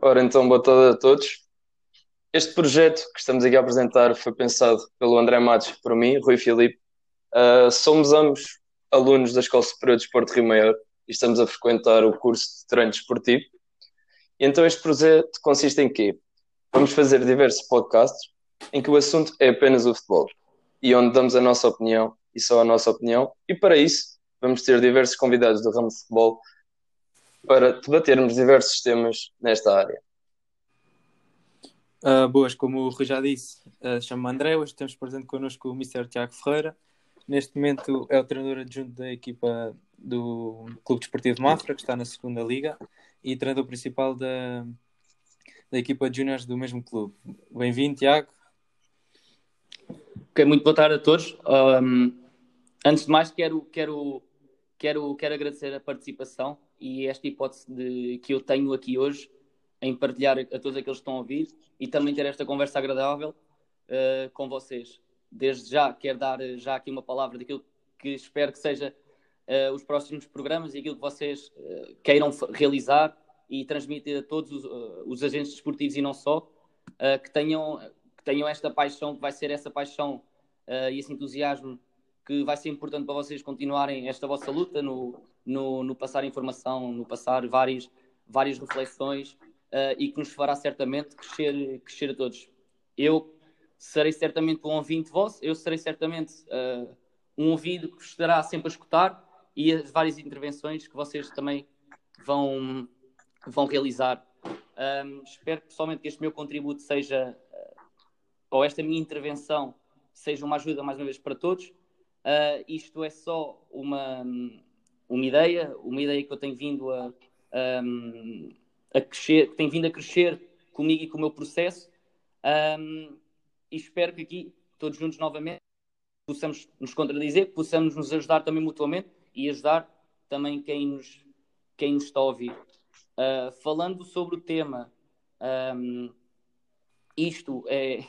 Ora, então, boa tarde a todos. Este projeto que estamos aqui a apresentar foi pensado pelo André Matos, por mim, Rui Filipe. Uh, somos ambos alunos da Escola Superior de Desporto Rio Maior e estamos a frequentar o curso de treino desportivo. E então este projeto consiste em quê? Vamos fazer diversos podcasts em que o assunto é apenas o futebol e onde damos a nossa opinião e só a nossa opinião. E para isso vamos ter diversos convidados do ramo de futebol para debatermos diversos temas nesta área. Uh, boas, como o Rui já disse, uh, chamo-me André, hoje temos presente connosco o Mr. Tiago Ferreira. Neste momento é o treinador adjunto da equipa do Clube Desportivo de Mafra, que está na segunda liga, e treinador principal da, da equipa de juniors do mesmo clube. Bem-vindo, Tiago. Ok, muito boa tarde a todos. Um, antes de mais, quero, quero, quero, quero agradecer a participação e esta hipótese de, que eu tenho aqui hoje em partilhar a todos aqueles que estão a ouvir e também ter esta conversa agradável uh, com vocês. Desde já quero dar já aqui uma palavra daquilo que espero que seja uh, os próximos programas e aquilo que vocês uh, queiram realizar e transmitir a todos os, os agentes desportivos e não só, que, tenham, que tenham esta paixão, que vai ser essa paixão e esse entusiasmo que vai ser importante para vocês continuarem esta vossa luta no, no, no passar informação, no passar várias, várias reflexões uh, e que nos fará certamente crescer, crescer a todos. Eu serei certamente um ouvinte vosso, eu serei certamente uh, um ouvido que estará sempre a escutar e as várias intervenções que vocês também vão, vão realizar. Um, espero pessoalmente que este meu contributo seja, uh, ou esta minha intervenção, seja uma ajuda mais uma vez para todos Uh, isto é só uma, uma ideia, uma ideia que eu tenho vindo a, um, a crescer, que tem vindo a crescer comigo e com o meu processo. Um, e espero que aqui, todos juntos novamente, possamos nos contradizer, possamos nos ajudar também mutuamente e ajudar também quem nos, quem nos está a ouvir. Uh, falando sobre o tema, um, isto é,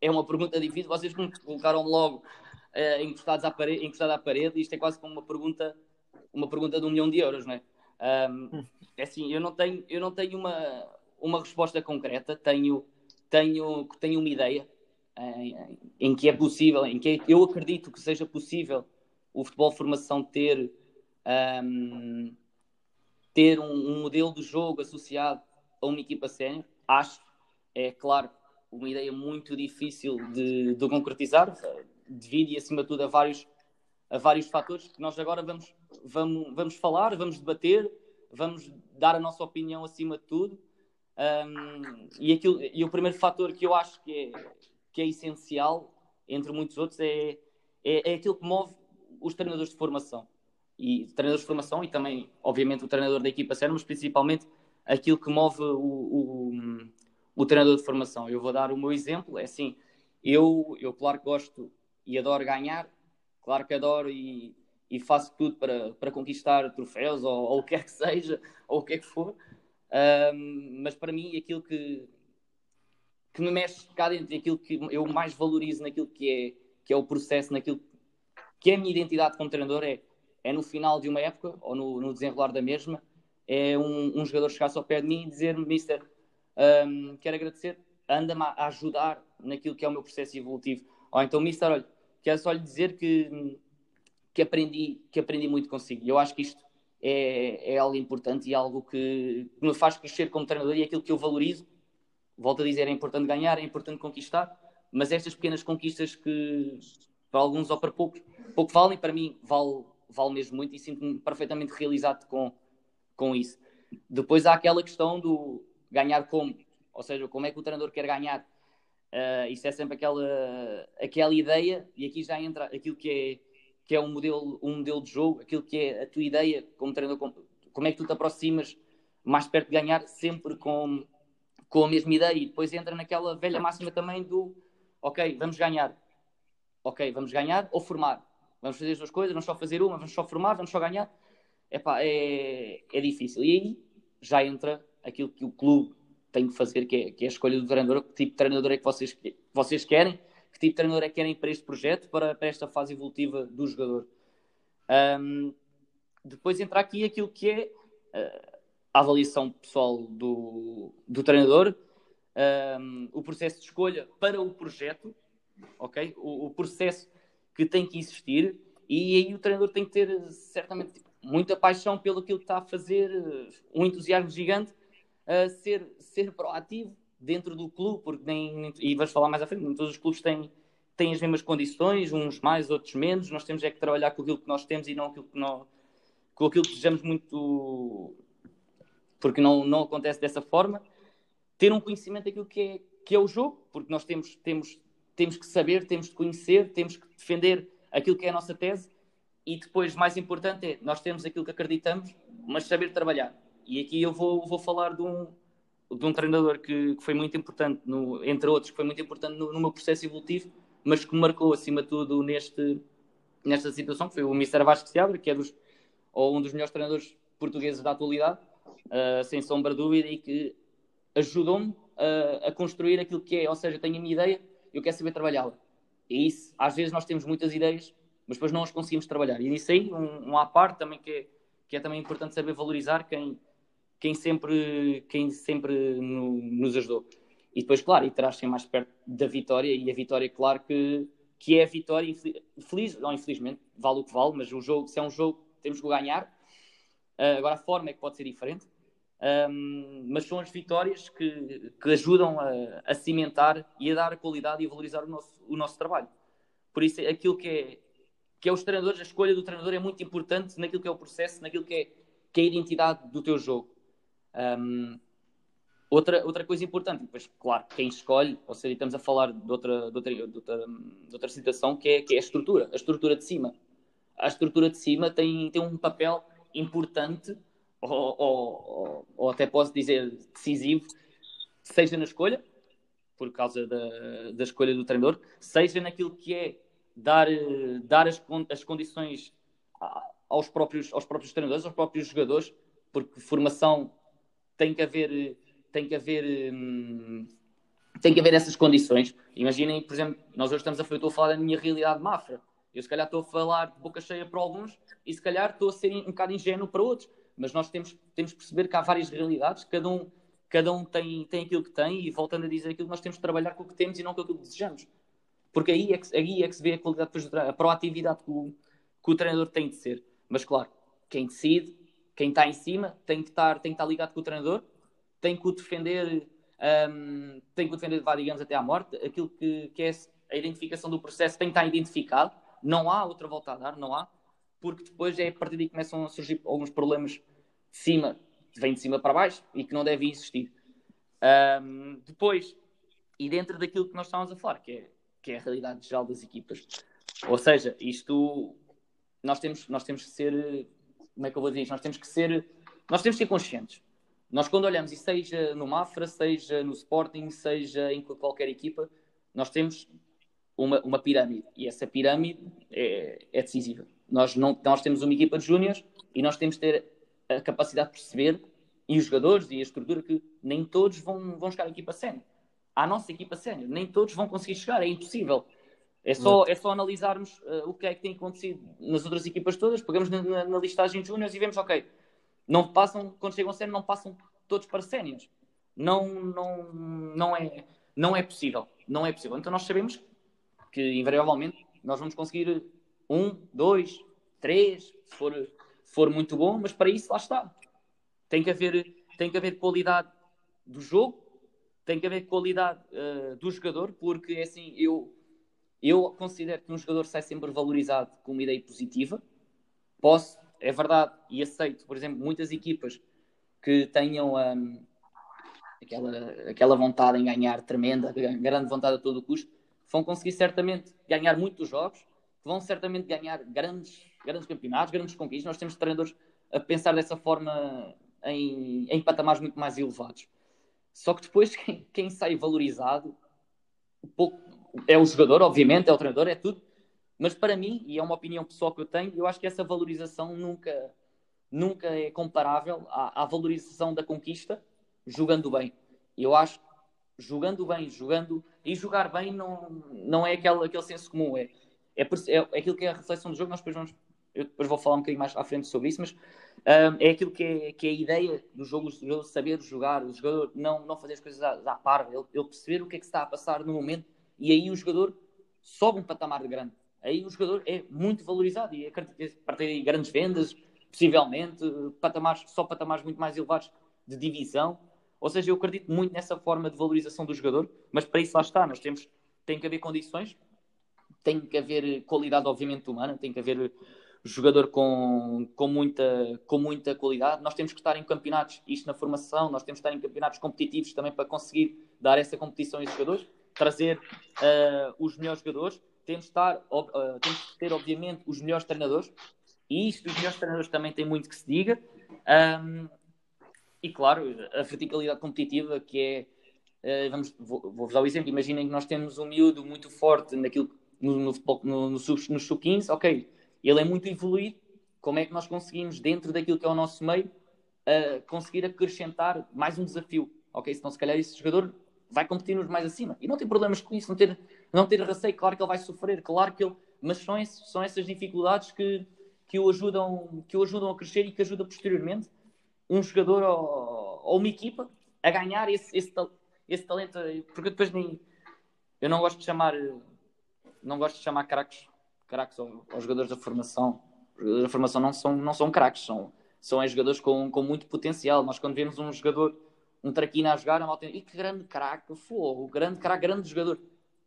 é uma pergunta difícil, vocês colocaram logo uh, encostados à parede, encostado à parede, isto é quase como uma pergunta, uma pergunta de um milhão de euros, não é? Um, é assim, eu não tenho, eu não tenho uma, uma resposta concreta, tenho, tenho, tenho uma ideia em, em que é possível, em que eu acredito que seja possível o futebol formação ter, um, ter um, um, modelo de jogo associado a uma equipa sénior. Acho, é claro, uma ideia muito difícil de, de concretizar devido e acima de tudo a vários, a vários fatores que nós agora vamos, vamos, vamos falar, vamos debater, vamos dar a nossa opinião acima de tudo. Um, e, aquilo, e o primeiro fator que eu acho que é, que é essencial, entre muitos outros, é, é, é aquilo que move os treinadores de formação. E treinadores de formação e também, obviamente, o treinador da equipa séria, mas principalmente aquilo que move o, o, o, treinador de formação. Eu vou dar o meu exemplo, é assim, eu, eu claro que gosto e adoro ganhar, claro que adoro e, e faço tudo para, para conquistar troféus ou, ou o que quer que seja, ou o que é que for. Um, mas para mim, aquilo que, que me mexe cá dentro, aquilo que eu mais valorizo naquilo que é, que é o processo, naquilo que é a minha identidade como treinador, é, é no final de uma época ou no, no desenrolar da mesma, é um, um jogador chegar-se ao pé de mim e dizer-me, Mister, um, quero agradecer, anda-me a ajudar naquilo que é o meu processo evolutivo. Ou então, Mister, olha, quero só lhe dizer que, que, aprendi, que aprendi muito consigo. E eu acho que isto é, é algo importante e algo que me faz crescer como treinador e é aquilo que eu valorizo. Volto a dizer, é importante ganhar, é importante conquistar, mas estas pequenas conquistas que para alguns ou para poucos, pouco valem, para mim vale, vale mesmo muito e sinto-me perfeitamente realizado com, com isso. Depois há aquela questão do ganhar como, ou seja, como é que o treinador quer ganhar. Uh, isso é sempre aquela, aquela ideia, e aqui já entra aquilo que é, que é um, modelo, um modelo de jogo, aquilo que é a tua ideia como treinador, como, é que tu te aproximas mais perto de ganhar, sempre com, com a mesma ideia, e depois entra naquela velha máxima também do ok, vamos ganhar, ok, vamos ganhar ou formar, vamos fazer as duas coisas, vamos só fazer uma, vamos só formar, vamos só ganhar. Epá, é, é difícil. E aí já entra aquilo que o clube tenho que fazer, que é, que é a escolha do treinador, que tipo de treinador é que vocês, vocês querem, que tipo de treinador é que querem para este projeto, para, para esta fase evolutiva do jogador. Um, depois entra aqui aquilo que é uh, a avaliação pessoal do, do treinador, um, o processo de escolha para o projeto, ok? O, o, processo que tem que existir e aí o treinador tem que ter certamente muita paixão pelo que está a fazer, um entusiasmo gigante, a ser, ser proativo dentro do clube, porque nem, e vais falar mais à frente, nem todos os clubes têm, têm as mesmas condições, uns mais, outros menos, nós temos é que trabalhar com aquilo que nós temos e não aquilo que nós, com aquilo que desejamos muito, porque não, não acontece dessa forma, ter um conhecimento daquilo que é, que é o jogo, porque nós temos, temos, temos que saber, temos que conhecer, temos que defender aquilo que é a nossa tese e depois, mais importante é, nós temos aquilo que acreditamos, mas saber trabalhar. E aqui eu vou, vou falar de um, de um treinador que, que foi muito importante, no, entre outros, que foi muito importante no, no, meu processo evolutivo, mas que marcou acima de tudo neste, nesta situação, que foi o Mr. Vasco Seabra, que é dos, ou um dos melhores treinadores portugueses da atualidade, uh, sem sombra de dúvida, e que ajudou-me a, a, construir aquilo que é, ou seja, tenho a minha ideia, eu quero saber trabalhá-la. E isso, às vezes nós temos muitas ideias, mas depois não as conseguimos trabalhar. E nisso aí, um, um à parte também que é, que é também importante saber valorizar quem, quem sempre, quem sempre no, nos ajudou. E depois, claro, e traz-se mais perto da vitória, e a vitória, claro que, que é a vitória, feliz, não infelizmente, vale o que vale, mas o jogo, se é um jogo, temos que ganhar. Uh, agora a forma é que pode ser diferente. Um, mas são as vitórias que, que ajudam a, a, cimentar e a dar a qualidade e a valorizar o nosso, o nosso trabalho. Por isso, aquilo que é, que é os treinadores, a escolha do treinador é muito importante naquilo que é o processo, naquilo que é, que é a identidade do teu jogo. Um, outra, outra coisa importante, depois, claro, quem escolhe, ou seja, estamos a falar de outra, de outra, de outra, de outra situação, que é, que é a estrutura, a estrutura de cima. A estrutura de cima tem, tem um papel importante ou, ou, ou, até posso dizer decisivo, seja na escolha, por causa da, da escolha do treinador, seja naquilo que é dar, dar as, as condições aos próprios, aos próprios treinadores, aos próprios jogadores, porque formação tem que haver, tem que haver, hum, tem que haver essas condições. Imaginem, por exemplo, nós hoje estamos a, estou a falar da minha realidade mafra. Eu se calhar estou a falar de boca cheia para alguns e se calhar estou a ser um bocado ingênuo para outros mas nós temos, temos que perceber que há várias realidades, cada um, cada um tem, tem aquilo que tem, e voltando a dizer aquilo, nós temos que trabalhar com o que temos e não com aquilo que desejamos. Porque aí é que, aí é que se vê a qualidade, a proatividade que o, que o treinador tem de ser. Mas claro, quem decide, quem está em cima, tem que estar, tem que estar ligado com o treinador, tem que o defender, um, tem que o defender, vá, digamos, até à morte. Aquilo que, que é a identificação do processo tem que estar identificado. Não há outra volta a dar, não há porque depois é a partir daí que começam a surgir alguns problemas de cima, que vêm de cima para baixo e que não devem existir. Um, depois, e dentro daquilo que nós estávamos a falar, que é, que é a realidade geral das equipas. Ou seja, isto nós temos, nós temos que ser, como é que eu vou dizer isto? Nós temos que ser, nós temos que ser conscientes. Nós quando olhamos, e seja no Mafra, seja no Sporting, seja em qualquer equipa, nós temos uma, uma pirâmide. E essa pirâmide é, é decisiva. Nós, não, nós temos uma equipa de júniores e nós temos de ter a capacidade de perceber, e os jogadores e a estrutura, que nem todos vão, vão chegar à equipa sénior. À nossa equipa sénior, nem todos vão conseguir chegar, é impossível. É só, é só analisarmos uh, o que é que tem acontecido nas outras equipas todas, pegamos na, na, na listagem de júniores e vemos, ok, não passam, quando chegam a sénior, não passam todos para séniores. Não, não, não, é, não é possível. Não é possível. Então nós sabemos que, invariavelmente, nós vamos conseguir um, dois, três, se for, for muito bom, mas para isso lá está. Tem que haver, tem que haver qualidade do jogo, tem que haver qualidade uh, do jogador, porque é assim, eu, eu considero que um jogador sai sempre valorizado com uma ideia positiva. Posso, é verdade, e aceito, por exemplo, muitas equipas que tenham um, aquela, aquela vontade em ganhar tremenda, grande vontade a todo custo, vão conseguir certamente ganhar muitos jogos, vão certamente ganhar grandes, grandes campeonatos, grandes conquistas. Nós temos treinadores a pensar dessa forma em, em patamares muito mais elevados. Só que depois quem, quem sai valorizado pouco, é o jogador, obviamente, é o treinador, é tudo. Mas para mim, e é uma opinião pessoal que eu tenho, eu acho que essa valorização nunca, nunca é comparável à, à valorização da conquista jogando bem. Eu acho que jogando bem, jogando e jogar bem não, não é aquele, aquele senso comum, é é, é, é aquilo que é a reflexão do jogo, nós depois vamos eu depois vou falar um bocadinho mais à frente sobre isso, mas um, é aquilo que é, que é a ideia do jogo, o saber jogar, o jogador não, não fazer as coisas à, à par, ele, ele perceber o que é que está a passar no momento e aí o jogador sobe um patamar de grande. Aí o jogador é muito valorizado e acredito para ter grandes vendas, possivelmente, patamares, só patamares muito mais elevados de divisão. Ou seja, eu acredito muito nessa forma de valorização do jogador, mas para isso lá está, nós temos, tem que haver condições, tem que haver qualidade, obviamente, humana, tem que haver jogador com, com, muita, com muita qualidade. Nós temos que estar em campeonatos, isto na formação, nós temos que estar em campeonatos competitivos também para conseguir dar essa competição a esses jogadores, trazer uh, os melhores jogadores. Temos, estar, uh, temos que ter, obviamente, os melhores treinadores, e isto dos melhores treinadores também tem muito que se diga. Um, e claro, a verticalidade competitiva que é. Uh, vamos, vou-vos vou dar o exemplo. Imaginem que nós temos um miúdo muito forte naquilo, no, no, no, no, no sub-15, ok ele é muito evoluído. Como é que nós conseguimos, dentro daquilo que é o nosso meio, uh, conseguir acrescentar mais um desafio? Ok, senão se calhar esse jogador vai competir-nos mais acima. E não tem problemas com isso, não ter, não ter receio. Claro que ele vai sofrer, claro que ele. Mas são, são essas dificuldades que, que, o ajudam, que o ajudam a crescer e que ajudam posteriormente um jogador ou, ou uma equipa a ganhar esse, esse, esse talento. Porque depois nem. Eu não gosto de chamar. Não gosto de chamar craques craques ou jogadores da formação. Os jogadores da formação não são, não são craques, são, são jogadores com, com muito potencial. Nós, quando vemos um jogador, um traquina a jogar, a malta e que grande craque, fogo, grande craque, grande jogador.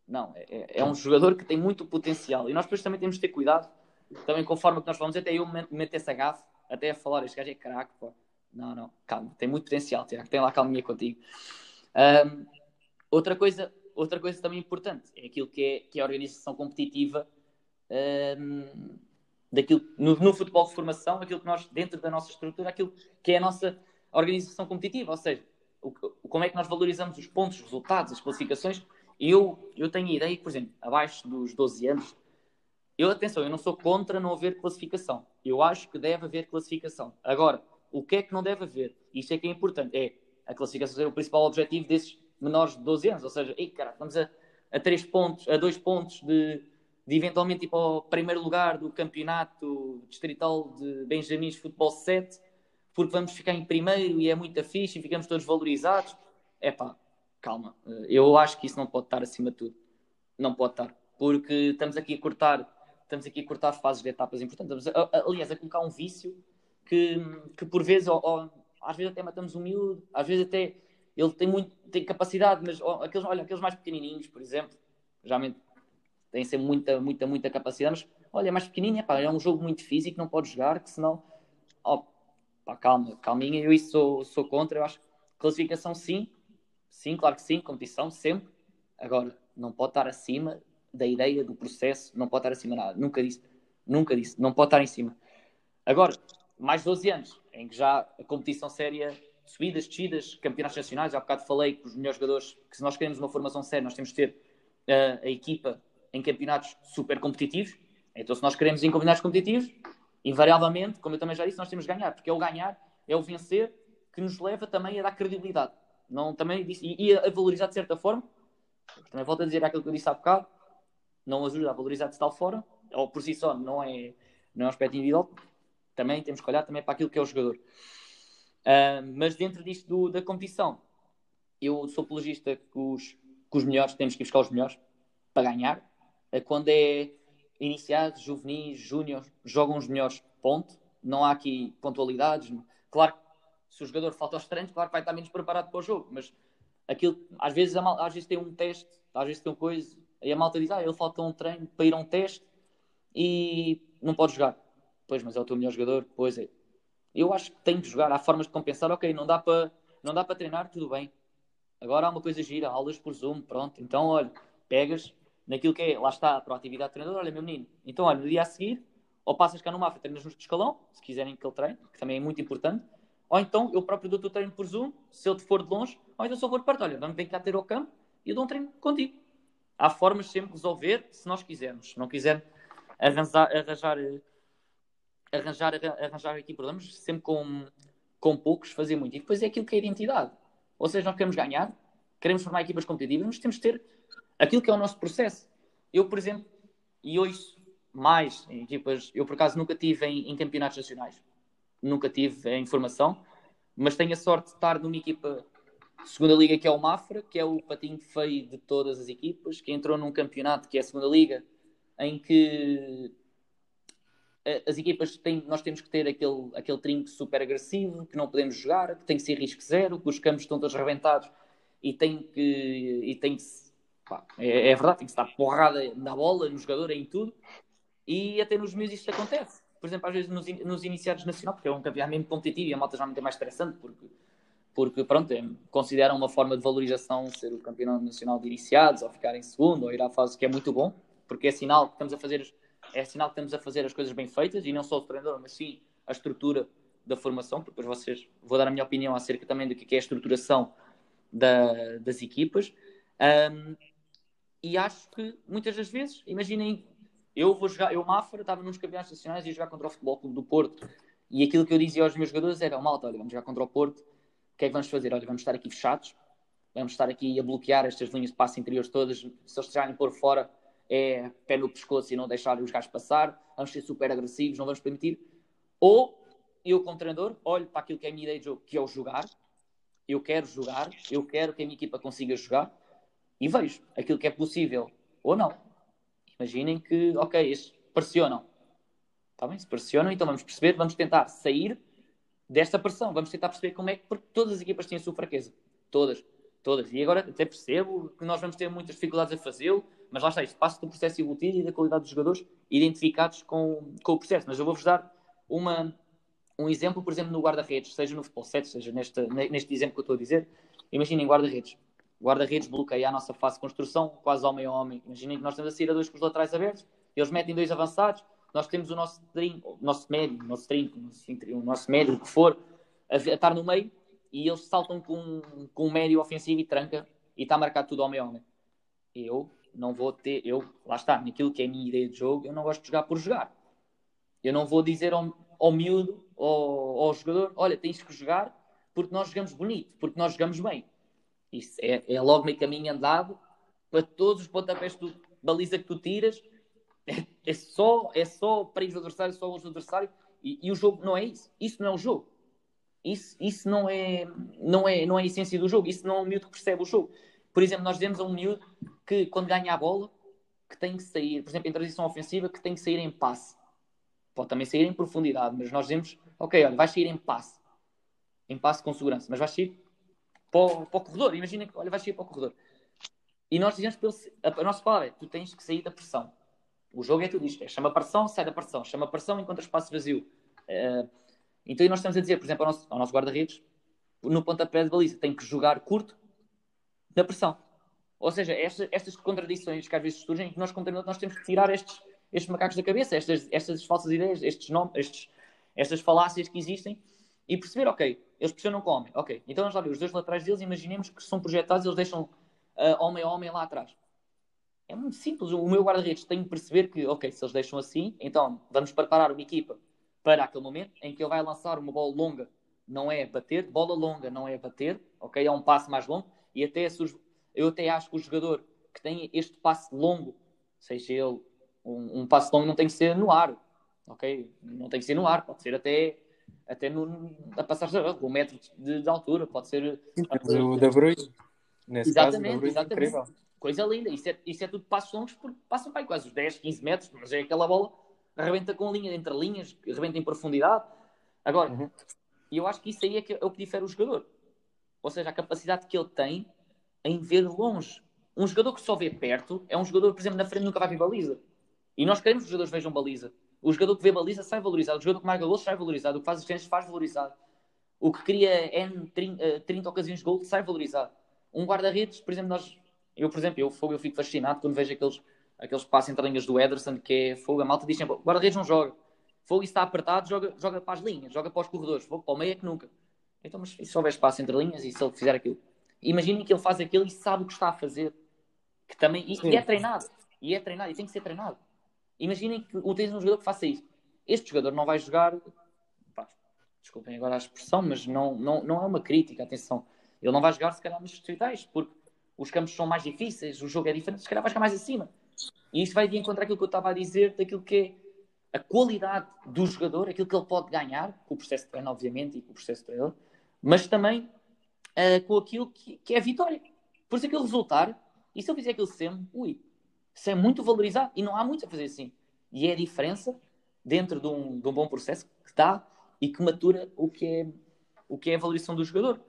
Não, é, é, é um jogador que tem muito potencial. E nós depois também temos de ter cuidado, também forma que nós falamos, até eu meto essa gafe, até a falar, este gajo é craque, pô. Não, não, calma, tem muito potencial, Tiago, tem lá calminha contigo. Um, outra coisa, outra coisa também importante é aquilo que é, que é a organização competitiva um, daquilo no, no, futebol de formação, aquilo que nós, dentro da nossa estrutura, aquilo que é a nossa organização competitiva, ou seja, como é que nós valorizamos os pontos, os resultados, as classificações. Eu, eu tenho a ideia que, por exemplo, abaixo dos 12 anos, eu, atenção, eu não sou contra não haver classificação. Eu acho que deve haver classificação. Agora, o que é que não deve haver? Isto é que é importante. É a classificação ser o principal objetivo desses menores de 12 anos. Ou seja, ei, cara, vamos a, a 3 pontos, a 2 pontos de, de eventualmente ir para o primeiro lugar do campeonato distrital de Benjamins Futebol 7, porque vamos ficar em primeiro e é muito fixe e ficamos todos valorizados. É pá, calma. Eu acho que isso não pode estar acima de tudo. Não pode estar. Porque estamos aqui a cortar, estamos aqui a cortar fases de etapas importantes. Estamos, aliás, a colocar um vício que, que por vezes, ou, ou, às vezes até matamos um miúdo, às vezes até ele tem muito tem capacidade, mas aqueles, olha, aqueles mais pequenininhos, por exemplo, geralmente tem sempre muita, muita, muita capacidade, mas olha, é mais pequenininha, pá, é um jogo muito físico, não pode jogar, que senão, oh, pá, calma, calminha, eu isso sou, sou contra, eu acho classificação sim, sim, claro que sim, competição sempre, agora, não pode estar acima da ideia, do processo, não pode estar acima de nada, nunca disse, nunca disse, não pode estar em cima. Agora, mais 12 anos, em que já a competição séria, subidas, descidas, campeonatos nacionais, há bocado falei que os melhores jogadores, que se nós queremos uma formação séria, nós temos de ter uh, a equipa em campeonatos super competitivos. Então, se nós queremos em campeonatos competitivos, invariavelmente, como eu também já disse, nós temos de ganhar, porque é o ganhar, é o vencer que nos leva também a dar credibilidade. Não, também disse, e, e a valorizar de certa forma. Também volto a dizer aquilo que eu disse há bocado, não ajuda a valorizar de tal forma, ou por si só não é, não é um aspecto individual, também temos que olhar também para aquilo que é o jogador. Uh, mas dentro disto do, da competição, eu sou apologista que os, que os melhores temos que buscar os melhores para ganhar, quando é iniciado, juvenis, júnior, jogam os melhores, ponto. Não há aqui pontualidades. Claro se o jogador falta aos treinos, claro que vai estar menos preparado para o jogo, mas aquilo, às vezes, às vezes tem um teste, às vezes tem uma coisa, aí a malta diz, ah, ele falta um treino para ir a um teste e não pode jogar. Pois, mas é o teu melhor jogador, pois é. Eu acho que tem de jogar, há formas de compensar, ok, não dá para não dá para treinar, tudo bem. Agora há uma coisa gira, aulas por Zoom, pronto. Então, olha, pegas, naquilo que é, lá está, a proatividade do treinador, olha, meu menino, então olha, no dia a seguir, ou passas cá no Mafra, treinas no escalão, se quiserem que ele treine, que também é muito importante, ou então eu próprio dou o treino por Zoom, se ele for de longe, ou então só for de perto, olha, vamos bem cá ter ao campo e eu dou um treino contigo. Há formas sempre de resolver, se nós quisermos. Se não quiser arranjar, arranjar, arranjar, arranjar aqui problemas, sempre com, com poucos, fazer muito. E depois é aquilo que é identidade. Ou seja, nós queremos ganhar, queremos formar equipas competitivas, mas temos de ter aquilo que é o nosso processo. Eu, por exemplo, e ouço mais em equipas. Eu, por acaso, nunca tive em, em campeonatos nacionais, nunca tive em formação, mas tenho a sorte de estar numa equipa segunda liga que é o Mafra, que é o patinho feio de todas as equipas, que entrou num campeonato que é a segunda liga, em que as equipas têm, nós temos que ter aquele, aquele trinco super agressivo, que não podemos jogar, que tem que ser risco zero, que os campos estão todos arrebentados e tem que, e tem que pá, é, é, verdade, tem que estar porrada na bola, no jogador, em tudo, e até nos meus isto acontece. Por exemplo, às vezes nos, nos iniciados nacional, porque é um campeonato mesmo competitivo e a malta já é mais estressante, porque, porque pronto, é, consideram uma forma de valorização ser o campeonato nacional de iniciados, ou ficar em segundo, ou ir à fase, que é muito bom, porque é sinal que estamos a fazer é sinal que estamos a fazer as coisas bem feitas e não só o treinador, mas sim a estrutura da formação, porque depois vocês vou dar a minha opinião acerca também do que é a estruturação da, das equipas. Um, e acho que muitas das vezes, imaginem, eu vou jogar, eu Mafra, estava nos campeonatos nacionais e ia jogar contra o Futebol Clube do Porto, e aquilo que eu dizia aos meus jogadores era: malta, olha, vamos jogar contra o Porto, o que é que vamos fazer? Olha, vamos estar aqui fechados, vamos estar aqui a bloquear estas linhas de passe interiores todas, se eles estiverem por fora, é pé no pescoço e não deixar os gajos passar, vamos ser super agressivos, não vamos permitir. Ou eu, como treinador, olho para aquilo que é a minha ideia de jogo, que é o jogar, eu quero jogar, eu quero que a minha equipa consiga jogar e vejo aquilo que é possível ou não. Imaginem que, ok, estes pressionam. Está bem? Se pressionam, então vamos perceber, vamos tentar sair desta pressão, vamos tentar perceber como é que, porque todas as equipas têm a sua fraqueza. Todas. Todas. E agora até percebo que nós vamos ter muitas dificuldades a fazê-lo, mas lá está, isto passa do processo evolutivo e da qualidade dos jogadores identificados com, com o processo. Mas eu vou-vos dar uma, um exemplo, por exemplo, no guarda-redes, seja no futebol 7, seja neste, neste exemplo que eu estou a dizer. Imaginem guarda-redes. Guarda-redes bloqueia a nossa fase de construção, quase homem a homem. Imaginem que nós temos a sair a dois com os laterais abertos, eles metem dois avançados, nós temos o nosso trinco, o nosso médio, o nosso trinco, o nosso médio, o que for, a, a estar no meio e eles saltam com, com um médio ofensivo e tranca e está marcado tudo homem a homem. Eu não vou ter, eu, lá está, naquilo que é a minha ideia de jogo, eu não gosto de jogar por jogar. Eu não vou dizer ao, ao miúdo, ao, ao jogador, olha, tens que jogar porque nós jogamos bonito, porque nós jogamos bem. Isso é, é logo meio caminho andado para todos os pontapés de baliza que tu tiras. É, é, só, é só o adversário, só o adversário. E, e o jogo não é isso. Isso não é o jogo. Isso, isso não, é, não, é, não é a essência do jogo. Isso não é um miúdo que percebe o jogo. Por exemplo, nós dizemos a um miúdo que quando ganha a bola, que tem que sair, por exemplo, em transição ofensiva, que tem que sair em passe. Pode também sair em profundidade, mas nós dizemos, ok, olha, vais sair em passe. Em passe com segurança, mas vais sair para o, para o corredor. Imagina que, olha, vais sair para o corredor. E nós dizemos, a, a nossa palavra é, tu tens que sair da pressão. O jogo é tudo isto, é chama pressão, sai da pressão. Chama pressão, encontra espaço vazio. Uh, então, nós estamos a dizer, por exemplo, ao nosso, nosso guarda-redes, no pontapé de baliza, tem que jogar curto na pressão. Ou seja, estas, contradições que às vezes surgem, nós, como nós temos que tirar estes, estes macacos da cabeça, estas, estas falsas ideias, estes nomes, estes, estas falácias que existem e perceber, ok, eles pressionam com homem, ok, então vamos lá ver, os dois laterais deles, imaginemos que são projetados, eles deixam uh, homem a homem lá atrás. É muito simples, o meu guarda-redes tem que perceber que, ok, se eles deixam assim, então vamos preparar uma equipa para aquele momento em que ele vai lançar uma bola longa, não é bater, bola longa não é bater, ok? É um passo mais longo e até eu até acho que o jogador que tem este passo longo, seja ele um, um passo longo, não tem que ser no ar, ok? Não tem que ser no ar, pode ser até até no, a passar um metro de, de, altura, pode ser o da Bruyne. Nesse exatamente, caso, exatamente. É Coisa linda, isso é, isso é tudo passos longos porque passam para quase os 10, 15 metros, mas é aquela bola arrebenta com linha entre linhas, arrebenta em profundidade. Agora, uhum. eu acho que isso aí é, que é o que difere o jogador. Ou seja, a capacidade que ele tem em ver longe. Um jogador que só vê perto é um jogador, por exemplo, na frente nunca vai ver baliza. E nós queremos que os jogadores vejam baliza. O jogador que vê baliza sai valorizado. O jogador que marca gol sai valorizado. O que faz assistências faz valorizado. O que cria N 30, 30 ocasiões de gol sai valorizado. Um guarda-redes, por exemplo, nós... Eu, por exemplo, eu, eu fico fascinado quando vejo aqueles aqueles passos entre linhas do Ederson, que é fogo. A malta diz sempre: guarda-redes não joga. Fogo e está apertado, joga, joga para as linhas, joga para os corredores. Fogo para o meio é que nunca. Então, mas se houver espaço entre linhas e se ele fizer aquilo? Imaginem que ele faz aquilo e sabe o que está a fazer. Que também, e, e é treinado. E é treinado, e tem que ser treinado. Imaginem que tens um jogador que faça isso. Este jogador não vai jogar. Pá, desculpem agora a expressão, mas não, não, não é uma crítica, atenção. Ele não vai jogar, se calhar, nos distritais, porque os campos são mais difíceis, o jogo é diferente, se calhar vai ficar mais acima. E isto vai de encontrar aquilo que eu estava a dizer, daquilo que é a qualidade do jogador, aquilo que ele pode ganhar, com o processo de treino, obviamente, e com o processo de treino, mas também uh, com aquilo que, que, é a vitória. Por isso, aquele resultar, e se eu fizer aquilo sempre, ui, isso é muito valorizado, e não há muito a fazer assim. E é a diferença dentro de um, de um bom processo que dá e que matura o que é, o que é a valorização do jogador.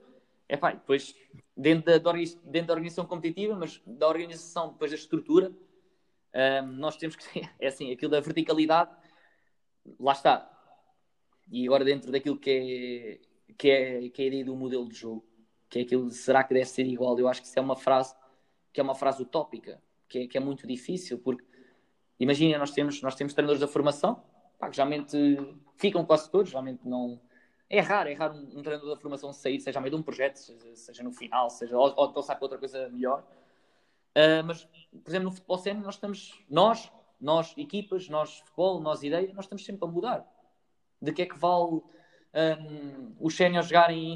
É pá, depois, dentro da, dentro da organização competitiva, mas da organização, depois da estrutura, um, nós temos que ter, é assim, aquilo da verticalidade, lá está. E agora dentro daquilo que é, que é, que é a ideia do modelo de jogo, que é aquilo, será que deve ser igual? Eu acho que isso é uma frase, que é uma frase utópica, que é, que é muito difícil, porque imagina, nós temos, nós temos treinadores da formação, pá, que geralmente ficam quase todos, geralmente não, é raro, é raro um, um, treinador da formação sair, seja a meio de um projeto, seja, seja no final, seja, ou, ou sai para outra coisa melhor. Uh, mas, por exemplo, no futebol sénior, nós estamos, nós, nós equipas, nós futebol, nós ideia, nós estamos sempre a mudar. De que é que vale um, os séniores jogarem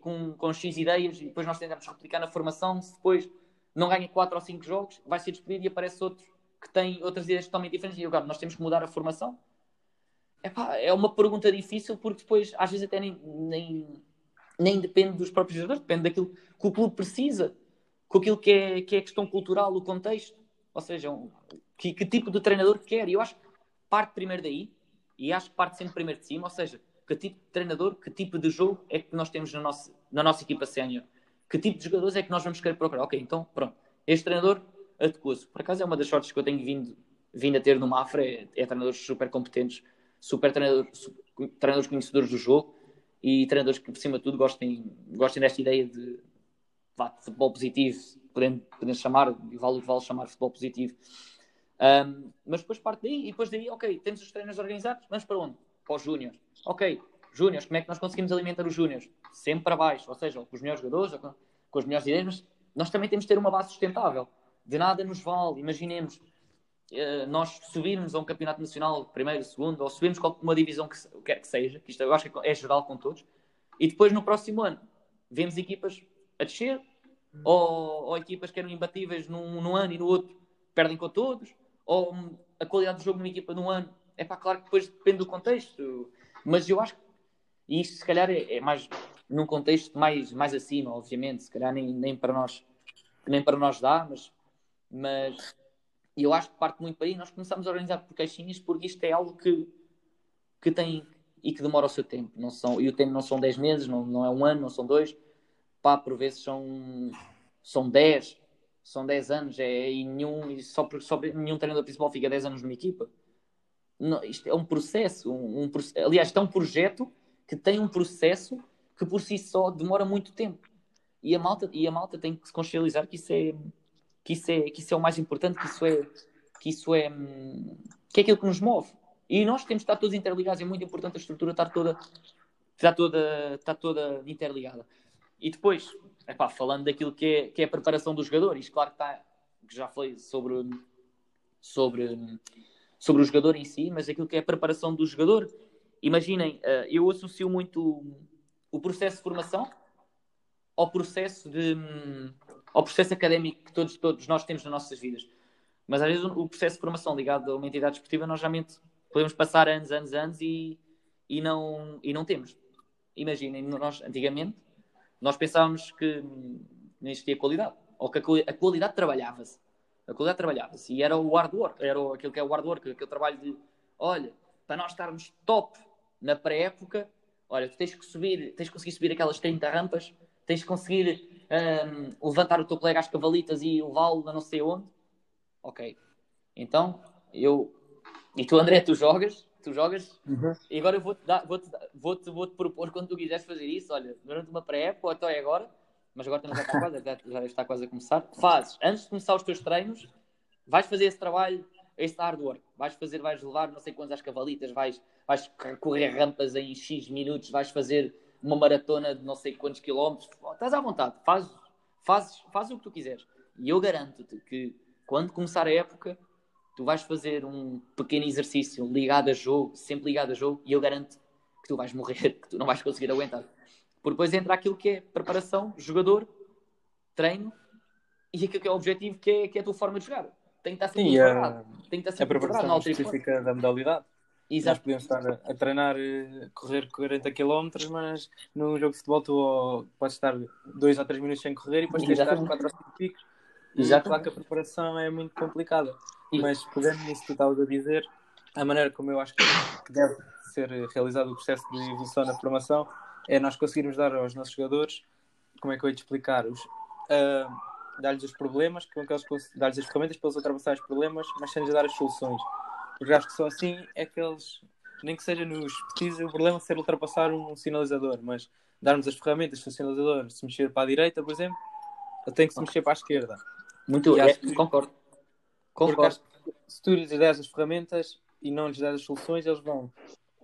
com, com X ideias e depois nós tentamos replicar na formação, se depois não ganha 4 ou 5 jogos, vai ser despedido e aparece outro que tem outras ideias totalmente diferentes. E agora nós temos que mudar a formação? Epá, é uma pergunta difícil porque depois às vezes até nem, nem, nem depende dos próprios jogadores, depende daquilo que o clube precisa, com aquilo que é, que é a questão cultural, o contexto, ou seja, um, que, que, tipo de treinador quer. E eu acho que parte primeiro daí, e acho que parte sempre primeiro de cima, ou seja, que tipo de treinador, que tipo de jogo é que nós temos na nossa, na nossa equipa sénior, que tipo de jogadores é que nós vamos querer procurar. Ok, então pronto, este treinador adequou-se. Por acaso é uma das sortes que eu tenho vindo, vindo a ter no Mafra, é, é treinadores super competentes super treinador, treinadores conhecedores do jogo e treinadores que, por cima de tudo, gostem, gostem desta ideia de, vá, futebol positivo, podemos, podemos chamar, e vale, vale chamar futebol positivo. Um, mas depois parte daí, e depois daí, ok, temos os treinos organizados, vamos para onde? Para os júniores. Ok, júniores, como é que nós conseguimos alimentar os júniores? Sempre para baixo, ou seja, com os melhores jogadores, com, com as melhores ideias, mas nós também temos de ter uma base sustentável. De nada nos vale, imaginemos, eh, nós subirmos a um campeonato nacional, primeiro, segundo, ou subirmos uma divisão que quer que seja, que isto eu acho que é geral com todos, e depois no próximo ano vemos equipas a descer, ou, ou equipas que eram imbatíveis num, num ano e no outro perdem com todos, ou a qualidade do jogo numa equipa num ano. É para claro que depois depende do contexto, mas eu acho que e isto se calhar é, é, mais num contexto mais, mais acima, obviamente, se calhar nem, nem para nós nem para nós dá, mas, mas eu acho que parte muito para aí. Nós começamos a organizar por caixinhas porque isto é algo que, que tem e que demora o seu tempo. Não são, e o tempo não são 10 meses, não, não é um ano, não são dois. Pá, por vezes são, são 10, são 10 anos. É, e nenhum, e só, porque, só nenhum treinador principal fica 10 anos numa equipa. Não, isto é um processo. Um, um, aliás, isto é um projeto que tem um processo que por si só demora muito tempo. E a malta, e a malta tem que se consciencializar que isso é que isso é, que isso é o mais importante, que isso é, que isso é, que é aquilo que nos move. E nós temos de estar todos interligados, é muito importante a estrutura estar toda, estar toda, estar toda interligada. E depois, epá, falando daquilo que é, que é a preparação do jogador, isto claro que está, que já falei sobre, sobre, sobre o jogador em si, mas aquilo que é a preparação do jogador, imaginem, eh, eu associo muito o processo de formação ao processo de ao processo académico que todos, todos nós temos nas nossas vidas. Mas às vezes o processo de formação ligado a uma entidade esportiva, nós realmente podemos passar anos, anos, anos e, e, não, e não temos. Imaginem, nós antigamente nós pensávamos que não existia qualidade, ou que a, qualidade trabalhava-se. A qualidade trabalhava-se e era o hard work, era aquilo que é o hard work, aquele trabalho de olha, para nós estarmos top na pré-época, olha, tu tens que subir, tens que conseguir subir aquelas 30 rampas, tens que conseguir um, levantar o teu colega às cavalitas e levá-lo a não sei onde. Ok. Então, eu. E tu, André, tu jogas, tu jogas, uhum. e agora eu vou-te vou-te, vou-te, vou-te propor quando tu quiseres fazer isso, olha, durante uma pré-época, ou até agora, mas agora já está quase, já está quase a começar. Fazes, antes de começar os teus treinos, vais fazer esse trabalho, esse hard work. Vais fazer, vais levar não sei quantas cavalitas, vais, vais correr rampas em X minutos, vais fazer uma maratona de não sei quantos quilómetros, estás à vontade, faz, faz, faz o que tu quiseres. E eu garanto-te que quando começar a época, tu vais fazer um pequeno exercício ligado a jogo, sempre ligado a jogo, e eu garanto que tu vais morrer, que tu não vais conseguir aguentar. Porque depois entra aquilo que é preparação, jogador, treino e aquilo que é o objetivo, que é, que é a tua forma de jogar. Tem que estar sempre Sim, preparado. a, Tem que estar a sempre preparado, preparação específica da modalidade. Nós Exato. podemos estar a, a treinar, eh, correr 40 km, mas num jogo de futebol tu podes estar 2 ou 3 minutos sem correr e depois tens de estar Exatamente. 4 ou 5 picos. E Exatamente. claro que a preparação é muito complicada. Mas pegando nisso que tu estavas a dizer, a maneira como eu acho que deve ser realizado o processo de evolução na formação é nós conseguirmos dar aos nossos jogadores, como é que eu ia te explicar, os, ah, dar-lhes os problemas, com que eles dar-lhes as ferramentas para eles ultrapassar os problemas, mas sem lhes dar as soluções. Porque acho que só assim é que eles, nem que seja nos precisa o problema ser ultrapassar um sinalizador, mas darmos as ferramentas se o sinalizador se mexer para a direita, por exemplo, ele tem que se mexer para a esquerda. Muito, é, que- concordo. Concordo. que se tu lhes deres as ferramentas e não lhes deres as soluções, eles vão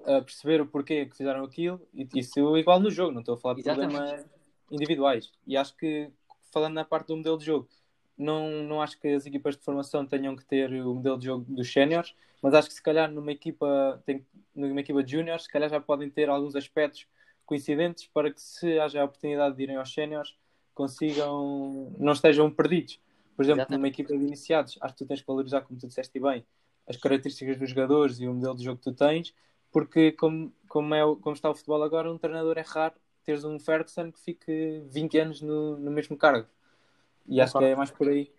ah, perceber o porquê que fizeram aquilo. E isso igual no jogo, não estou a falar de Exatamente. problemas individuais. E acho que, falando na parte do modelo de jogo, não, não acho que as equipas de formação tenham que ter o modelo de jogo dos séniores, mas acho que se calhar numa equipa, tem, numa equipa de júniores, se calhar já podem ter alguns aspectos coincidentes para que se haja a oportunidade de irem aos séniores, consigam, não estejam perdidos. Por exemplo, Exatamente. numa equipa de iniciados, acho que tu tens que valorizar, como tu disseste bem, as características dos jogadores e o modelo de jogo que tu tens, porque como, como, é, como está o futebol agora, um treinador é raro teres um Ferguson que fique 20 anos no, no mesmo cargo. E acho que é mais por aí.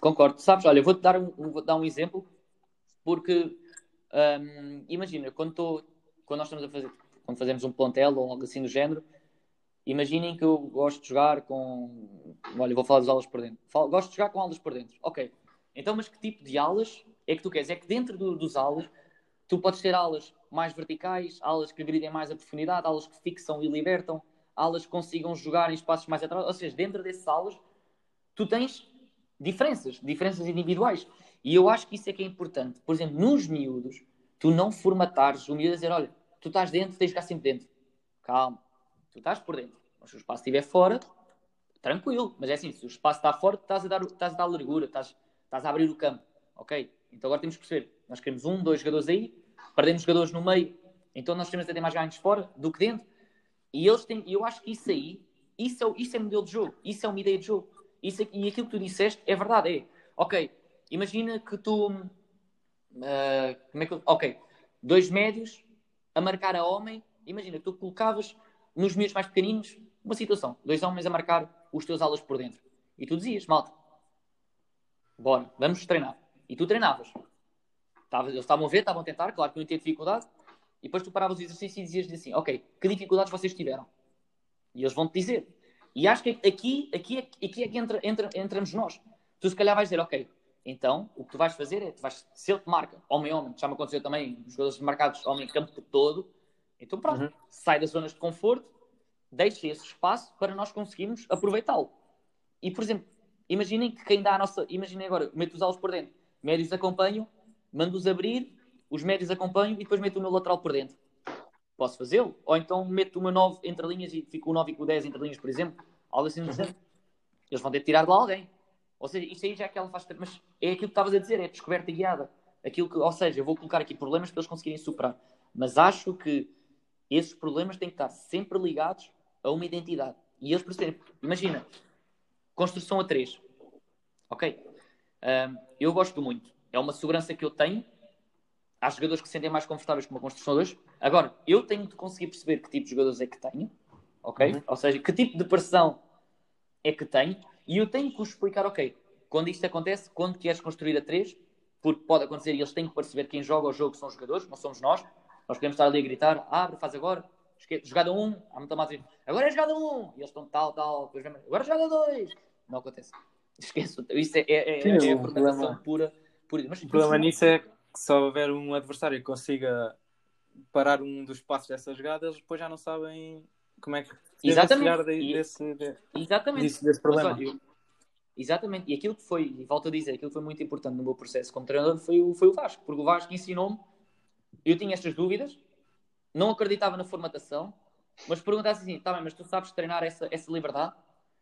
Concordo. Sabes, olha, eu vou-te dar um, vou dar um exemplo, porque hum, imagina, quando, tô, quando nós estamos a fazer, quando fazemos um plantel ou algo assim do género, imaginem que eu gosto de jogar com. Olha, vou falar das aulas por dentro. Falo- gosto de jogar com aulas por dentro. Ok. Então, mas que tipo de aulas é que tu queres? É que dentro do, dos aulas tu podes ter aulas mais verticais, aulas que agridem mais a profundidade, aulas que fixam e libertam, aulas que consigam jogar em espaços mais atrás. Ou seja, dentro dessas aulas tu tens diferenças, diferenças individuais. E eu acho que isso é que é importante. Por exemplo, nos miúdos, tu não formatares o miúdo a dizer, olha, tu estás dentro, tens de ficar sempre dentro. Calma, tu estás por dentro. Mas se o espaço estiver fora, tranquilo. Mas é assim, se o espaço está fora, estás a dar, estás a dar largura, estás, estás a abrir o campo. Ok? Então agora temos que perceber. Nós queremos um, dois jogadores aí, perdemos jogadores no meio, então nós temos ter mais ganhos fora do que dentro. E eles têm, eu acho que isso aí, isso é, isso é modelo de jogo, isso é uma ideia de jogo. Isso, é- e aquilo que tu disseste é verdade, é. Ok, imagina que tu. ah, como é que eu- Ok, dois médios a marcar a homem. Imagina que tu colocavas nos miúdos mais pequeninos uma situação: dois homens a marcar os teus alas por dentro. E tu dizias, malta, bora, vamos treinar. E tu treinavas. Tava- eles estavam a ver, estavam a tentar, claro que não tinha dificuldade. E depois tu paravas o exercício e dizias assim: Ok, que dificuldades vocês tiveram? E eles vão-te dizer. E acho que aqui, aqui, é- aqui é que entra, entra- entramos nós. Tu se calhar vais dizer, ok, então o que tu vais fazer é, tu vais, se ele te marca, homem-homem, já me aconteceu também, os jogadores marcados homem-campo todo, então pronto, Uhum. sai das zonas de conforto, deixa esse espaço para nós conseguirmos aproveitá-lo. E, por exemplo, imaginem que quem dá a nossa. Imaginem agora, meto os alos por dentro, médios acompanham, mando-os abrir, os médios acompanham e depois meto o meu lateral por dentro. Posso fazê-lo? Ou então meto meu 9 entre linhas e fico o 9 e com o 10 entre linhas, por exemplo. Algo assim do. Eles vão ter de tirar de lá alguém. Ou seja, isto aí já é que ela faz. Mas é aquilo que estavas a dizer, é descoberta guiada. Aquilo que, ou seja, eu vou colocar aqui problemas para eles conseguirem superar. Mas acho que esses problemas têm que estar sempre ligados a uma identidade. E eles percebem. Imagina, construção a 3. Ok? Eu gosto muito. É uma segurança que eu tenho. Há jogadores que se sentem mais confortáveis com uma construção 2. Agora, eu tenho de conseguir perceber que tipo de jogadores é que tenho. Ok? Uhum. Ou seja, que tipo de pressão é que tenho. E eu tenho que os explicar, ok, quando isto acontece, quando queres construir a 3, porque pode acontecer e eles têm que perceber que quem joga o jogo são os jogadores, não somos nós. Nós podemos estar ali a gritar, abre, faz agora, esque- jogada 1, há muita mais agora é jogada 1, e eles estão tal, tal, agora é jogada 2. Não acontece. Esqueço, isso é, é, é, Sim, é a problema- pura, pura. Mas, O problema nisso é que se houver um adversário que consiga parar um dos passos dessa jogada, eles depois já não sabem como é que Exatamente. desvencilhar de- desse, de- Exatamente. desse problema. eu- Exatamente. E aquilo que foi, e volto a dizer, aquilo que foi muito importante no meu processo como treinador foi o, foi o Vasco, porque o Vasco ensinou-me. Eu tinha estas dúvidas, não acreditava na formatação, mas perguntasse assim: tá bem, mas tu sabes treinar essa, essa liberdade?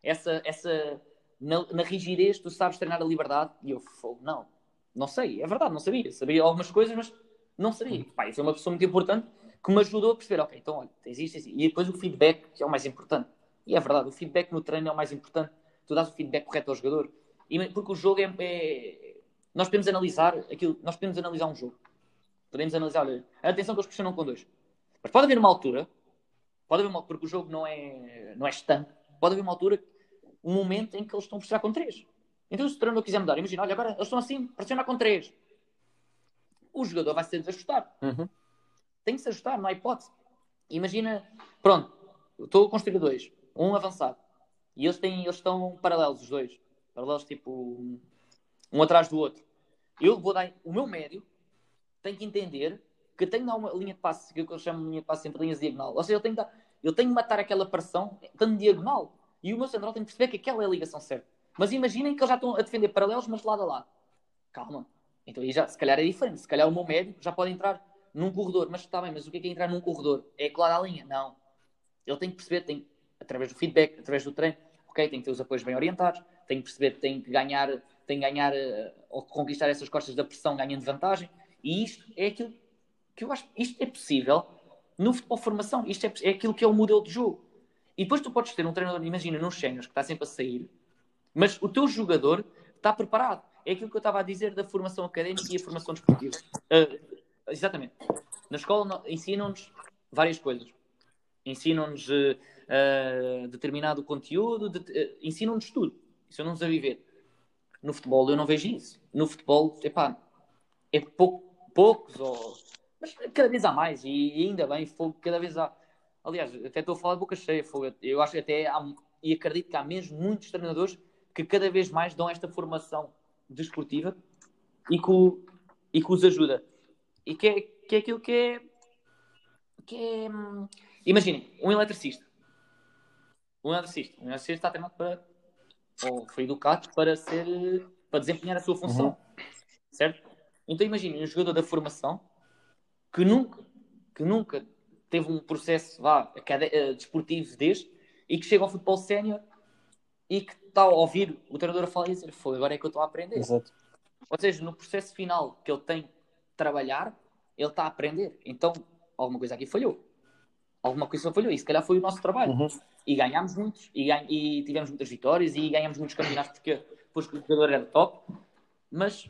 Essa, essa na, na rigidez, tu sabes treinar a liberdade? E eu, "Fogo, não, não sei, é verdade, não sabia. Sabia algumas coisas, mas não sabia. Pá, e foi uma pessoa muito importante que me ajudou a perceber: ok, então olha, existe assim. E depois o feedback, que é o mais importante. E é verdade, o feedback no treino é o mais importante tu dás o feedback correto ao jogador. E, porque o jogo é, é, nós podemos analisar aquilo, nós podemos analisar um jogo. Podemos analisar, olha, atenção que eles pressionam com dois. Mas pode haver uma altura, pode haver uma porque o jogo não é, não é estanque, pode haver uma altura, um momento em que eles estão a pressionar com três. Então, se o treinador quiser mudar, imagina, olha, agora eles estão assim, pressionar com três. O jogador vai se ter de ajustar. Uhum. Tem que se ajustar, não há hipótese. Imagina, pronto, estou a construir dois, um avançado. E eles, têm, eles estão paralelos, os dois. Paralelos, tipo, um atrás do outro. Eu vou dar, o meu médio tem que entender que tem que dar uma linha de passe, que eu chamo de linha de passe entre linhas diagonal. Ou seja, eu tenho que, dar, eu tenho que matar aquela pressão estando diagonal. E o meu central tem que perceber que aquela é a ligação certa. Mas imaginem que eles já estão a defender paralelos, mas de lado a lado. Calma. Então aí já, se calhar é diferente. Se calhar o meu médio já pode entrar num corredor. Mas está bem, mas o que é, que é entrar num corredor? É colar a linha? Não. Ele tem que perceber, tem, através do feedback, através do treino, ok, tem que ter os apoios bem orientados, tem que perceber que tem que ganhar, tem que ganhar uh, ou conquistar essas costas da pressão ganhando vantagem. E isto é aquilo que eu acho, isto é possível no futebol formação. Isto é, é aquilo que é o modelo de jogo. E depois tu podes ter um treinador, imagina, nos séniores, que está sempre a sair, mas o teu jogador está preparado. É aquilo que eu estava a dizer da formação académica e a formação desportiva. Uh, exatamente. Na escola ensinam-nos várias coisas. Ensinam-nos uh, uh, determinado conteúdo, de, ensinam-nos tudo. Ensinam-nos a viver. No futebol eu não vejo isso. No futebol, epá, é pouco, poucos, ou... mas cada vez há mais. E, ainda bem, cada vez há. Aliás, até estou a falar de boca cheia. Fogo. Eu acho que até há, e acredito que há mesmo muitos treinadores que cada vez mais dão esta formação desportiva e que, e que os ajuda. E que é, que é aquilo que é. Que é hum, imaginem, um eletricista. Um eletricista. Um eletricista está treinado para. Ou foi educado para ser. para desempenhar a sua função. Uhum. Certo? Então imaginem um jogador da formação que nunca, que nunca teve um processo vá, uh, desportivo deste e que chega ao futebol sénior e que está a ouvir o treinador a falar e dizer foi, agora é que eu estou a aprender. Exato. Ou seja, no processo final que ele tem de trabalhar, ele está a aprender. Então, alguma coisa aqui falhou. Alguma coisa falhou. E se calhar foi o nosso trabalho. Uhum. E ganhámos muitos. E, ganha... e, tivemos muitas vitórias. E ganhámos muitos campeonatos porque depois o jogador era top. Mas,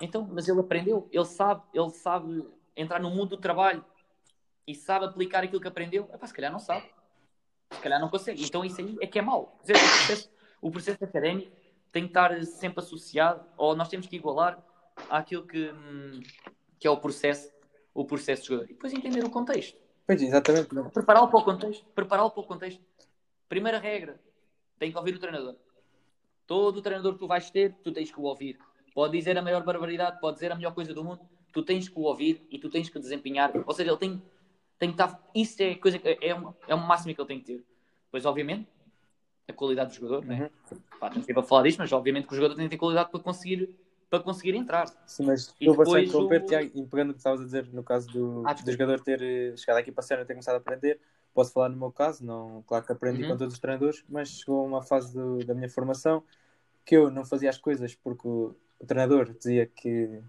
então, mas ele aprendeu. Ele sabe, ele sabe entrar no mundo do trabalho. E sabe aplicar aquilo que aprendeu. Epá, se calhar não sabe se calhar não consegue. Então isso aí é que é mau. Dizer, o, processo, o processo académico tem que estar sempre associado, ou nós temos que igualar àquilo que, hum, que é o processo, o processo de jogador. E depois entender o contexto. Pois, exatamente. Prepará-lo para o contexto. Prepará-lo para o contexto. Primeira regra, tem que ouvir o treinador. Todo o treinador que tu vais ter, tu tens que o ouvir. Pode dizer a maior barbaridade, pode dizer a melhor coisa do mundo, tu tens que o ouvir e tu tens que desempenhar. Ou seja, ele tem tem que estar. Isso é coisa que é, uma, é uma máxima que ele tem que ter. Pois, obviamente, a qualidade do jogador, uhum. né? Pá, não para falar disto, mas obviamente que o jogador tem que ter qualidade para conseguir, para conseguir entrar. Sim, mas e estou bastante o... Tiago, e pegando o que estavas a dizer no caso do, ah, do jogador ter eh, chegado aqui para a cena e ter começado a aprender, posso falar no meu caso, não, claro que aprendi uhum. com todos os treinadores, mas chegou uma fase do, da minha formação que eu não fazia as coisas porque o, o treinador dizia que,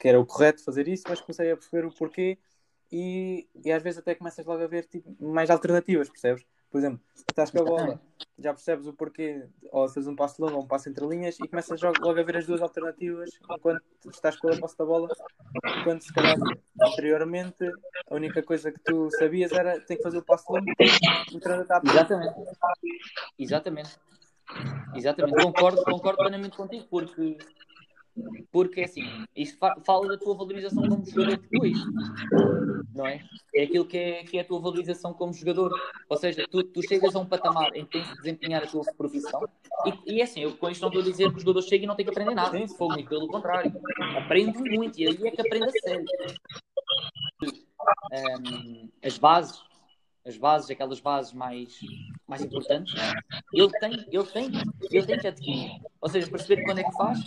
que era o correto fazer isso, mas comecei a perceber o porquê e, e às vezes até começas logo a ver tipo, mais alternativas, percebes? Por exemplo, estás com a bola, já percebes o porquê, ou fazes um passo longo ou um passo entre linhas e começas logo a ver as duas alternativas enquanto estás com a posse da bola, quando se calhar anteriormente a única coisa que tu sabias era tem que fazer o passo longo e o a Exatamente. Exatamente. Exatamente. Concordo, concordo plenamente contigo, porque porque, assim, isto fala da tua valorização como jogador depois, não é? É aquilo que é, que é a tua valorização como jogador. Ou seja, tu, tu chegas a um patamar em que tens de desempenhar a tua profissão e, e é assim, eu com isto não estou a dizer que o jogador chega e não tem que aprender nada. Sim, fogo, e pelo contrário. Aprende muito e aí é que aprende a sério. Um, as bases, as bases, aquelas bases mais, mais importantes, ele tem, ele tem, ele tem que adquirir. Ou seja, perceber quando é que faz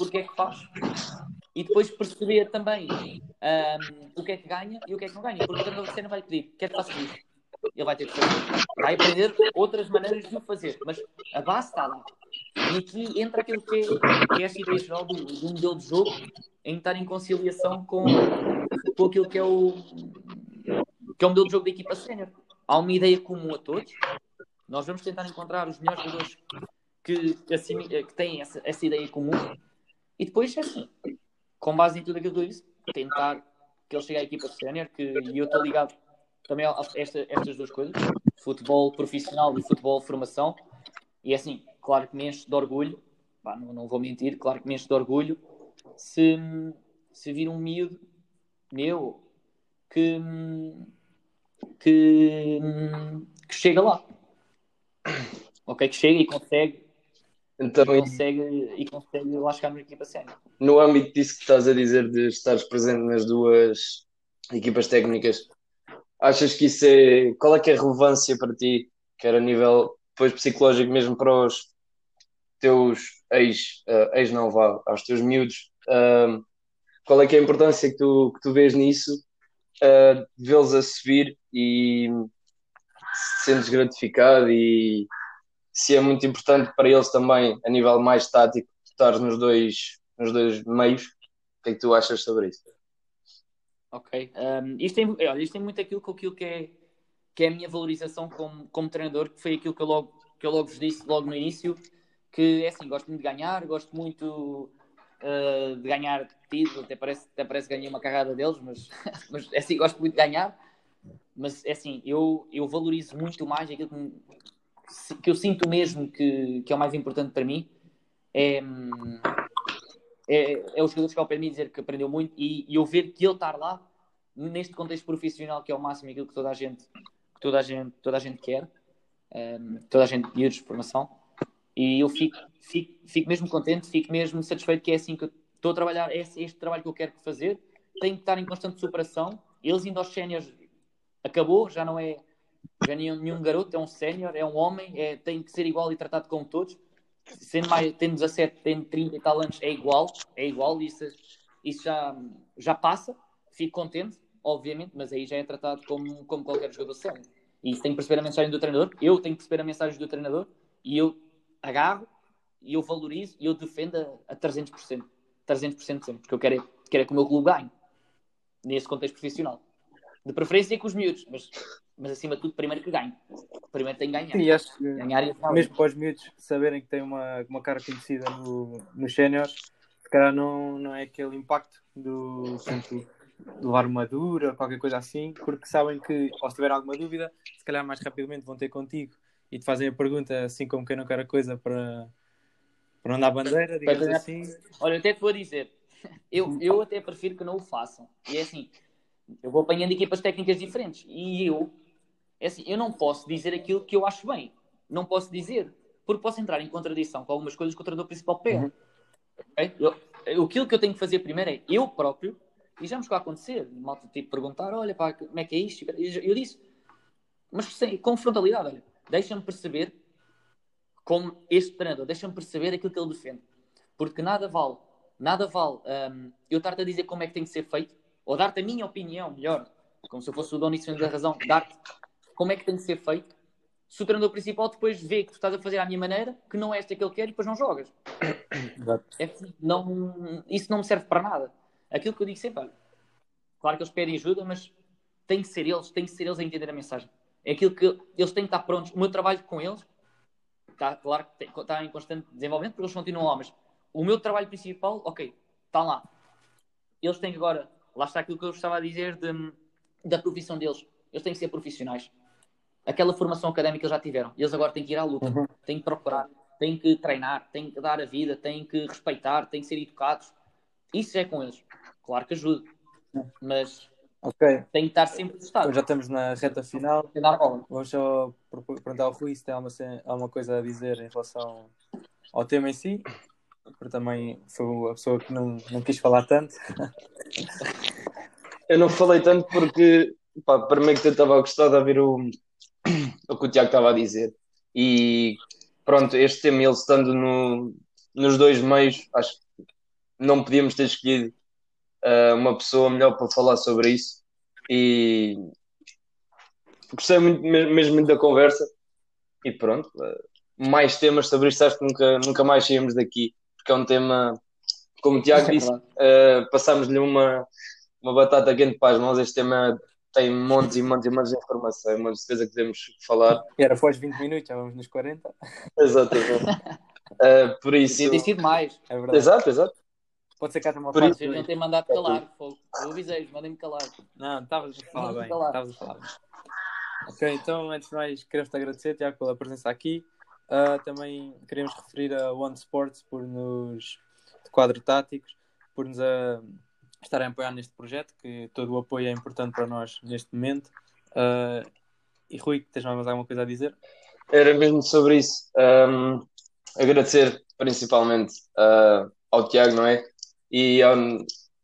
porque é que faz e depois perceber também um, o que é que ganha e o que é que não ganha, porque o treinador de cena vai pedir, quer que faça isso? Ele vai ter que fazer. Vai aprender outras maneiras de o fazer, mas a base está lá. E aqui entra aquilo que é, essa ideia geral do, do modelo de jogo em estar em conciliação com, com aquilo que é o que é o modelo de jogo da equipa sénior. Há uma ideia comum a todos. Nós vamos tentar encontrar os melhores jogadores que, assim, que têm essa, essa ideia comum E depois, é assim, com base em tudo aquilo que eu disse, tentar que ele chegue à equipa sénior, que e eu estou ligado também a esta, estas duas coisas, futebol profissional e futebol formação. E é assim, claro que me enche de orgulho, não, não vou mentir, claro que me enche de orgulho se, se vir um miúdo meu que, que, que chega lá. Ok, que chega e consegue então, e consegue, e consegue lá chegar na equipa sénior. No âmbito disso que estás a dizer de estares presente nas duas equipas técnicas, achas que isso é. Qual é que é a relevância para ti, quer a nível depois psicológico mesmo para os teus ex, uh, ex não vá, aos teus miúdos, uh, qual é que é a importância que tu, que tu vês nisso, uh, vê-los a subir e se sentes gratificado e se é muito importante para eles também, a nível mais tático, estar nos dois, nos dois meios. O que é que tu achas sobre isso? Ok. Um, isto, tem, olha, isto tem muito aquilo com aquilo que é, que é a minha valorização como, como treinador, que foi aquilo que eu, logo, que eu logo vos disse logo no início, que é assim, gosto muito de ganhar, gosto muito uh, de ganhar título, até parece, até parece que ganhei uma carrada deles, mas, mas é assim, gosto muito de ganhar. Mas é assim, eu, eu valorizo muito mais aquilo que, que eu sinto mesmo que, que é o mais importante para mim é, é, é o jogador chegar de mim e dizer que aprendeu muito e, e eu ver que ele estar lá neste contexto profissional que é o máximo aquilo que toda a gente que toda a gente toda a gente quer um, ehm, toda a gente pediu de formação e eu fico, fico, fico mesmo contente fico mesmo satisfeito que é assim que eu estou a trabalhar é este trabalho que eu quero fazer. Tenho que estar em constante superação. Eles indo aos séniores acabou já não é já nenhum, nenhum garoto é um sénior, é um homem, é, tem que ser igual e tratado como todos. Sendo mais, tem 17, tem 30 e tal anos, é igual, é igual, isso, isso já, já passa, fico contente, obviamente, mas aí já é tratado como, como qualquer jogador sénior. E tem que perceber a mensagem do treinador, eu tenho que perceber a mensagem do treinador e eu agarro e eu valorizo e eu defendo a, a 300%. 300% sempre, porque eu quero é, quero é que o meu clube ganhe nesse contexto profissional. De preferência com os miúdos, mas mas acima de tudo, primeiro que ganhe. Primeiro tem que ganhar. Sim, acho que ganhar e mesmo para os miúdos saberem que tem uma, uma cara conhecida no, no séniores, se calhar não, não é aquele impacto do portanto, levar uma dura ou qualquer coisa assim, porque sabem que, ou se tiver alguma dúvida, se calhar mais rapidamente vão ter contigo e te fazem a pergunta assim como quem não quer a coisa para, para não dar bandeira, digamos assim. Olha, até te vou dizer, eu, eu até prefiro que não o façam. E é assim, eu vou apanhando equipas técnicas diferentes e eu é assim, eu não posso dizer aquilo que eu acho bem. Não posso dizer. Porque posso entrar em contradição com algumas coisas que o treinador principal pede. Uhum. Okay? Eu, aquilo que eu tenho que fazer primeiro é eu próprio, e já me chegou a acontecer, malta tipo perguntar, olha pá, como é que é isto? Eu disse, mas sem, com frontalidade, olha, deixa-me perceber como este treinador, deixa-me perceber aquilo que ele defende. Porque nada vale, nada vale um, eu estar-te a dizer como é que tem que ser feito, ou dar-te a minha opinião, melhor, como se eu fosse o dono e da razão, dar-te como é que tem de ser feito, se o treinador principal depois vê que tu estás a fazer à minha maneira, que não é esta que ele quer e depois não jogas. É, não, isso não me serve para nada. Aquilo que eu digo sempre, claro que eles pedem ajuda, mas tem que ser eles, tem que ser eles a entender a mensagem. É aquilo que eles têm que estar prontos. O meu trabalho com eles está, claro que está em constante desenvolvimento, porque eles continuam lá, mas o meu trabalho principal, ok, está lá. Eles têm que agora, lá está aquilo que eu estava a dizer de, da profissão deles. Eles têm que ser profissionais aquela formação académica eles já tiveram. Eles agora têm que ir à luta, uhum. têm que procurar, têm que treinar, têm que dar a vida, têm que respeitar, têm que ser educados. Isso é com eles. Claro que ajuda, mas okay. tem que estar sempre testado. Então já estamos na reta final. Vamos só perguntar ao Rui se tem alguma, alguma coisa a dizer em relação ao tema em si. Porque também foi a pessoa que não, não quis falar tanto. Eu não falei tanto porque, pá, para mim que eu estava a gostar de ouvir o, o que o Tiago estava a dizer. E pronto, este tema, ele estando no, nos dois meios, acho que não podíamos ter escolhido uh, uma pessoa melhor para falar sobre isso. E gostei muito, mesmo muito da conversa. E pronto, uh, mais temas sobre isto, acho que nunca, nunca mais saímos daqui, porque é um tema, como o Tiago é disse, uh, passámos-lhe uma, uma batata quente para as mãos. Este tema tem montes e montes e montes de informação, uma certeza que podemos falar. E era após 20 minutos, já vamos nos 40. Exatamente. uh, por isso. Tem sido mais. É verdade. Exato, exato. Pode ser que haja uma Por parte. Vocês não têm mandado calar. fogo. Eu avisei-vos, mandem-me calar. Não, estavas a falar bem. Estavas a falar bem. Ok, então antes de mais queremos-te agradecer, Tiago, pela presença aqui. Ah, também queremos referir a One Sports por nos de quadro táticos, por nos ah, estarem a apoiar neste projeto, que todo o apoio é importante para nós neste momento. Ah, e Rui, tens mais alguma coisa a dizer? Era mesmo sobre isso. Um, agradecer principalmente uh, ao Tiago, não é? E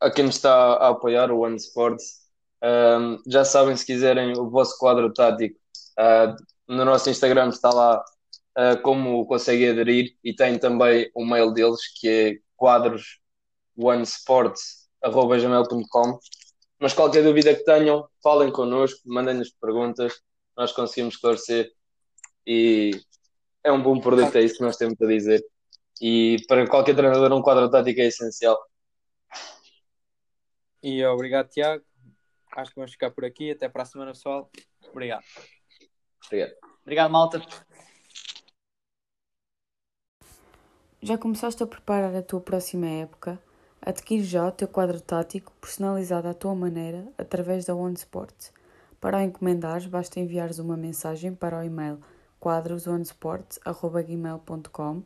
a quem nos está a apoiar, o One Sports. Um, já sabem, se quiserem o vosso quadro tático, uh, no nosso Instagram está lá uh, como conseguem aderir e tem também o mail deles que é quadrosonesports.gmail.com Mas qualquer dúvida que tenham, falem connosco, mandem-nos perguntas, nós conseguimos esclarecer e é um bom produto, é isso que nós temos a dizer. E para qualquer treinador, um quadro tático é essencial. E obrigado, Tiago. Acho que vamos ficar por aqui. Até para a semana, pessoal. Obrigado. Obrigado. Obrigado, malta. Já começaste a preparar a tua próxima época? Adquire já o teu quadro tático personalizado à tua maneira através da One Sports. Para o encomendares, basta enviares uma mensagem para o e-mail quadrosonesports.gmail.com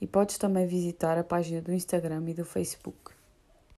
e podes também visitar a página do Instagram e do Facebook.